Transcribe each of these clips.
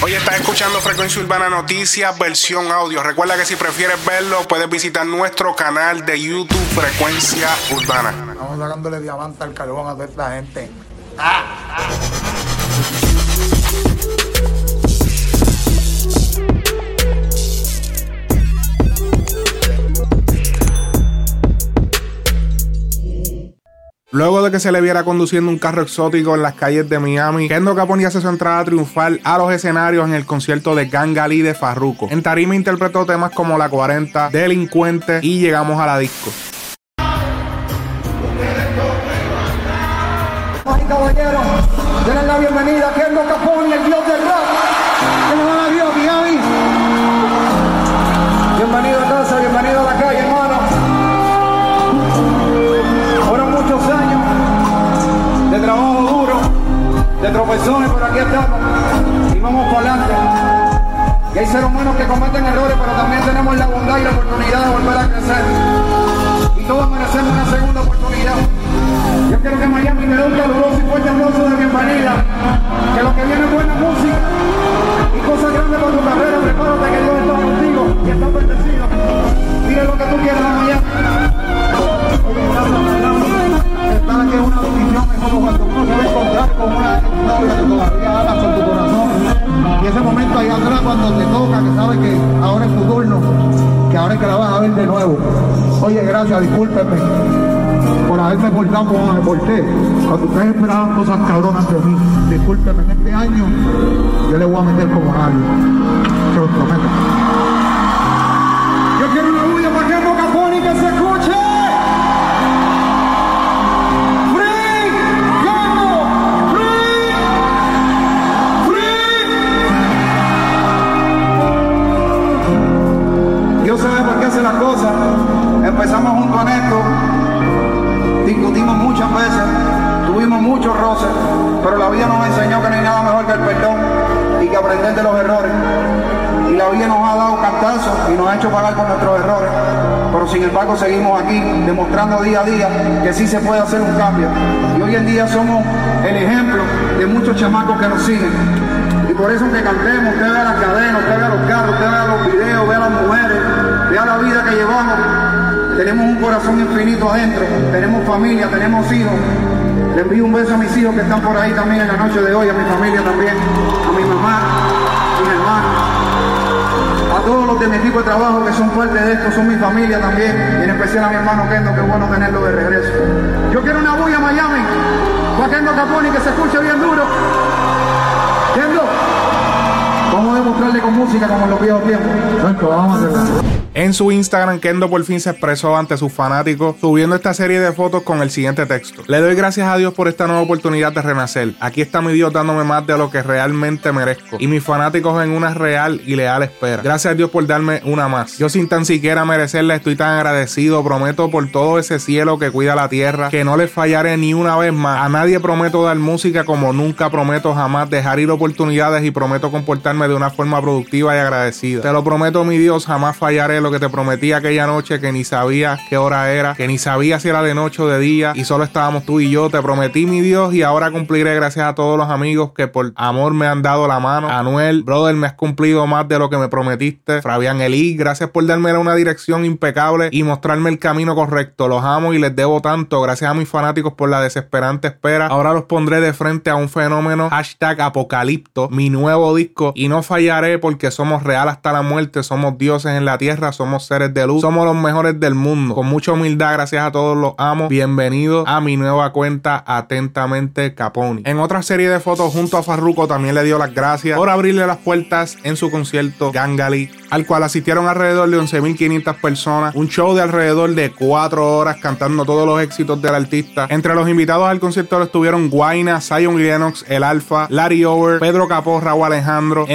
Hoy estás escuchando Frecuencia Urbana Noticias, versión audio. Recuerda que si prefieres verlo, puedes visitar nuestro canal de YouTube Frecuencia Urbana. Vamos sacándole diamante al carbón a toda esta gente. Luego de que se le viera conduciendo un carro exótico en las calles de Miami, Kendo Capone hace su entrada triunfal a los escenarios en el concierto de Gangali de Farruko. En tarima interpretó temas como La 40, Delincuente y Llegamos a la disco. La bienvenida el dios del. Bienvenido de tropezones, pero aquí estamos y vamos para adelante. Y hay seres humanos que cometen errores, pero también tenemos la bondad y la oportunidad de volver a crecer. Y todos merecemos una segunda oportunidad. Yo quiero que Miami me dé un caluroso y fuerte aplauso de bienvenida. Que lo que viene es buena música y cosas grandes para tu Oye, gracias, discúlpeme por haberme portado como me porté. Cuando ustedes esperaban cosas cabronas de mí, discúlpenme, en este año yo le voy a meter como nadie. Se los prometo. Yo quiero una bulla para que Boca Pony que se escuche. De los errores. Y la vida nos ha dado cantazos y nos ha hecho pagar por nuestros errores, pero sin embargo seguimos aquí demostrando día a día que sí se puede hacer un cambio. Y hoy en día somos el ejemplo de muchos chamacos que nos siguen. Y por eso que cantemos, usted vea las cadenas, usted vea los carros, usted vea los videos, vea las mujeres, vea la vida que llevamos. Tenemos un corazón infinito adentro, tenemos familia, tenemos hijos. Le envío un beso a mis hijos que están por ahí también en la noche de hoy, a mi familia también, a mi mamá, todos los de mi equipo de trabajo que son parte de esto, son mi familia también, y en especial a mi hermano Kendo, que es bueno tenerlo de regreso. Yo quiero una bulla Miami, para Kendo Caponi que se escuche bien duro. Kendo, vamos a demostrarle con música como en los viejos tiempos. Vamos. En su Instagram, Kendo por fin se expresó ante sus fanáticos, subiendo esta serie de fotos con el siguiente texto. Le doy gracias a Dios por esta nueva oportunidad de renacer. Aquí está mi Dios dándome más de lo que realmente merezco. Y mis fanáticos en una real y leal espera. Gracias a Dios por darme una más. Yo sin tan siquiera merecerla estoy tan agradecido. Prometo por todo ese cielo que cuida la tierra, que no le fallaré ni una vez más. A nadie prometo dar música como nunca prometo jamás dejar ir oportunidades y prometo comportarme de una forma productiva y agradecida. Te lo prometo mi Dios, jamás fallaré lo que te prometí aquella noche que ni sabía qué hora era, que ni sabía si era de noche o de día y solo estábamos tú y yo. Te prometí mi Dios y ahora cumpliré gracias a todos los amigos que por amor me han dado la mano. Anuel, brother, me has cumplido más de lo que me prometiste. Fabián Elí, gracias por darme una dirección impecable y mostrarme el camino correcto. Los amo y les debo tanto. Gracias a mis fanáticos por la desesperante espera. Ahora los pondré de frente a un fenómeno. Hashtag Apocalipto, mi nuevo disco. Y no fallaré porque somos real hasta la muerte. Somos dioses en la tierra. Somos seres de luz. Somos los mejores del mundo. Con mucha humildad, gracias a todos los amo. Bienvenidos a mi nueva cuenta Atentamente Caponi. En otra serie de fotos junto a Farruko también le dio las gracias por abrirle las puertas en su concierto Gangali, al cual asistieron alrededor de 11.500 personas. Un show de alrededor de 4 horas cantando todos los éxitos del artista. Entre los invitados al concierto estuvieron Guaina, Zion Lennox, El Alfa, Larry Over, Pedro Capó, Raúl Alejandro,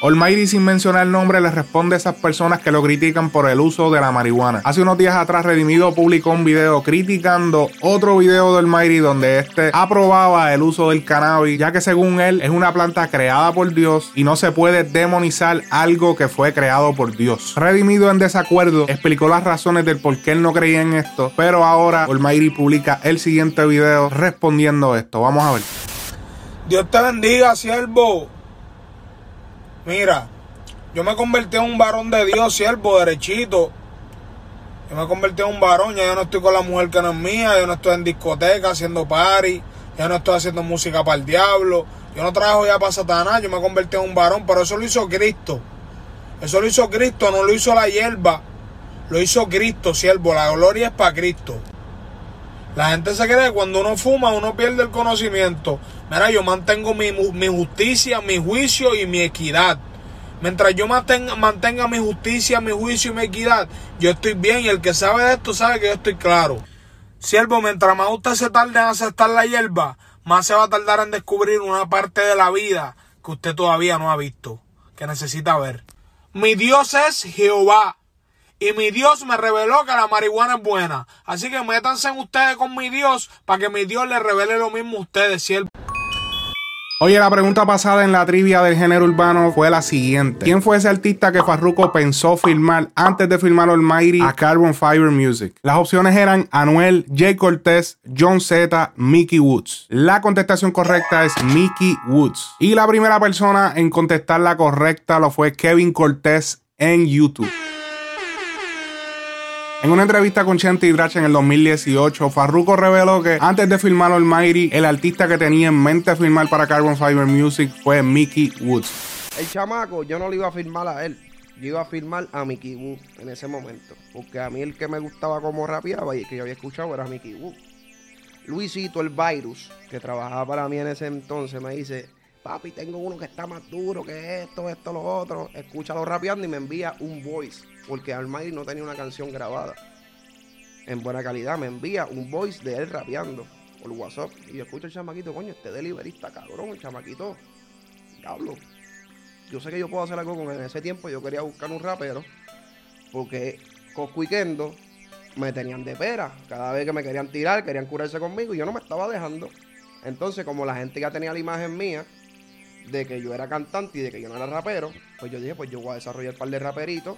Almighty sin mencionar el nombre le responde a esas personas que lo critican por el uso de la marihuana. Hace unos días atrás Redimido publicó un video criticando otro video de Almighty donde este aprobaba el uso del cannabis ya que según él es una planta creada por Dios y no se puede demonizar algo que fue creado por Dios. Redimido en desacuerdo explicó las razones del por qué él no creía en esto, pero ahora Almighty publica el siguiente video respondiendo esto. Vamos a ver. Dios te bendiga, siervo. Mira, yo me convertí en un varón de Dios, siervo, derechito. Yo me convertí en un varón, ya yo no estoy con la mujer que no es mía, yo no estoy en discoteca haciendo party, ya no estoy haciendo música para el diablo, yo no trabajo ya para Satanás, yo me convertí en un varón, pero eso lo hizo Cristo. Eso lo hizo Cristo, no lo hizo la hierba, lo hizo Cristo, siervo, la gloria es para Cristo. La gente se cree que cuando uno fuma uno pierde el conocimiento. Mira, yo mantengo mi, mi justicia, mi juicio y mi equidad. Mientras yo mantenga, mantenga mi justicia, mi juicio y mi equidad, yo estoy bien. Y el que sabe de esto sabe que yo estoy claro. Siervo, mientras más usted se tarde en aceptar la hierba, más se va a tardar en descubrir una parte de la vida que usted todavía no ha visto, que necesita ver. Mi Dios es Jehová. Y mi Dios me reveló que la marihuana es buena. Así que métanse en ustedes con mi Dios para que mi Dios les revele lo mismo a ustedes, siervo. Oye, la pregunta pasada en la trivia del género urbano fue la siguiente. ¿Quién fue ese artista que Farruko pensó filmar antes de filmar Almighty a Carbon Fiber Music? Las opciones eran Anuel, Jay Cortez, John Z, Mickey Woods. La contestación correcta es Mickey Woods. Y la primera persona en contestar la correcta lo fue Kevin Cortez en YouTube. En una entrevista con Chente y en el 2018, Farruko reveló que antes de filmar Almighty, el artista que tenía en mente filmar para Carbon Fiber Music fue Mickey Woods. El chamaco, yo no le iba a filmar a él, yo iba a filmar a Mickey Woods en ese momento. Porque a mí el que me gustaba como rapeaba y que yo había escuchado era Mickey Woods. Luisito, el virus, que trabajaba para mí en ese entonces, me dice, papi, tengo uno que está más duro que esto, esto, lo otro. Escúchalo rapeando y me envía un voice porque Almighty no tenía una canción grabada en buena calidad. Me envía un voice de él rapeando por WhatsApp. Y yo escucho al chamaquito, coño, este deliverista, cabrón, el chamaquito. Diablo. Yo sé que yo puedo hacer algo con él. En ese tiempo yo quería buscar un rapero. Porque Kendo me tenían de pera. Cada vez que me querían tirar, querían curarse conmigo y yo no me estaba dejando. Entonces, como la gente ya tenía la imagen mía de que yo era cantante y de que yo no era rapero, pues yo dije, pues yo voy a desarrollar un par de raperitos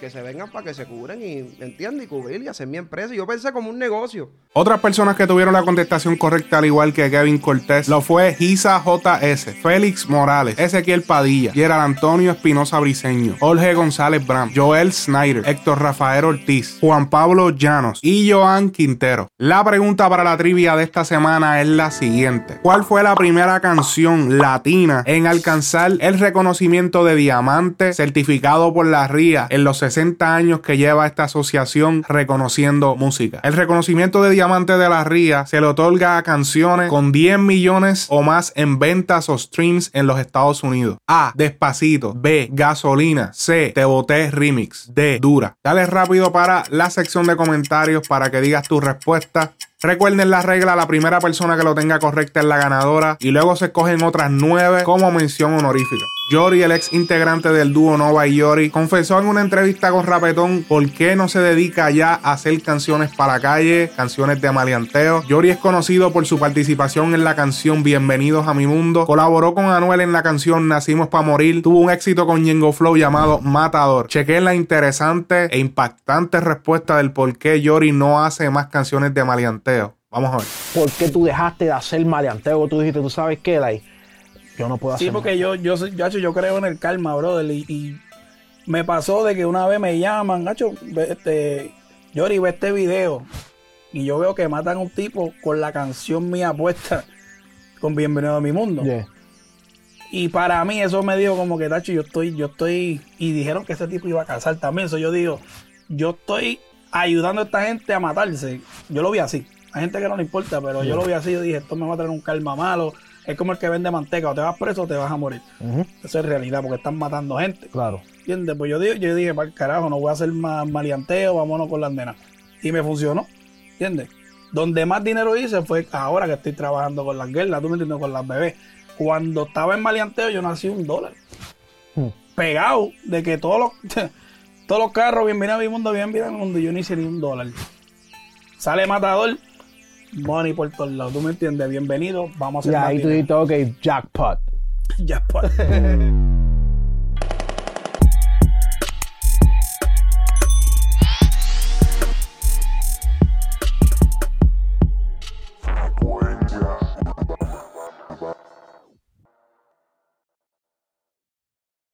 que se vengan para que se cubren y, ¿entiendes? Y cubrir y hacer mi empresa. Yo pensé como un negocio. Otras personas que tuvieron la contestación correcta, al igual que Kevin Cortés, lo fue Gisa JS, Félix Morales, Ezequiel Padilla, Gerald Antonio Espinosa Briseño, Jorge González Bram, Joel Snyder, Héctor Rafael Ortiz, Juan Pablo Llanos y Joan Quintero. La pregunta para la trivia de esta semana es la siguiente. ¿Cuál fue la primera canción latina en alcanzar el reconocimiento de diamante certificado por la RIA en los 60 años que lleva esta asociación reconociendo música. El reconocimiento de Diamante de la Ría se le otorga a canciones con 10 millones o más en ventas o streams en los Estados Unidos. A. Despacito. B. Gasolina. C. Te boté remix. D. Dura. Dale rápido para la sección de comentarios para que digas tu respuesta Recuerden la regla, la primera persona que lo tenga correcta es la ganadora y luego se cogen otras nueve como mención honorífica. Yori, el ex integrante del dúo Nova y Yori, confesó en una entrevista con Rapetón por qué no se dedica ya a hacer canciones para calle, canciones de maleanteo. Yori es conocido por su participación en la canción Bienvenidos a mi mundo, colaboró con Anuel en la canción Nacimos para morir, tuvo un éxito con Yengo Flow llamado Matador. Chequé la interesante e impactante respuesta del por qué Yori no hace más canciones de maleanteo. Vamos a ver. ¿Por qué tú dejaste de hacer maleanteo? Tú dijiste, tú sabes qué, Dai. Yo no puedo hacer. Sí, porque yo, yo, yo, yo creo en el karma, brother. Y, me pasó de que una vez me llaman, gacho, este, Yori, ve este video. Y yo veo que matan a un tipo con la canción mía puesta con Bienvenido a mi mundo. Y para mí eso me dijo como que, Tacho, yo estoy, yo estoy, y dijeron que ese tipo iba a casar también. Eso yo digo, yo estoy ayudando a esta gente a matarse. Yo lo vi así. Hay gente que no le importa, pero yo lo vi así. Yo dije, esto me va a traer un karma malo. Es como el que vende manteca. O te vas preso o te vas a morir. Eso es realidad, porque están matando gente. Claro. ¿Entiendes? Pues yo, dije, yo dije, para el carajo, no voy a hacer más maleanteo, vámonos con las nenas. Y me funcionó. ¿Entiendes? Donde más dinero hice fue ahora que estoy trabajando con las guerras, tú me entiendes, con las bebés. Cuando estaba en maleanteo, yo nací un dólar. pegado de que todos los, todos los carros, bienvenido a mi mundo, bienvenido a mi mundo, yo no hice ni un dólar. Sale Matador, money por todos lados, ¿tú me entiendes? Bienvenido, vamos a Y hacer ahí tú dices, ok, jackpot. pues.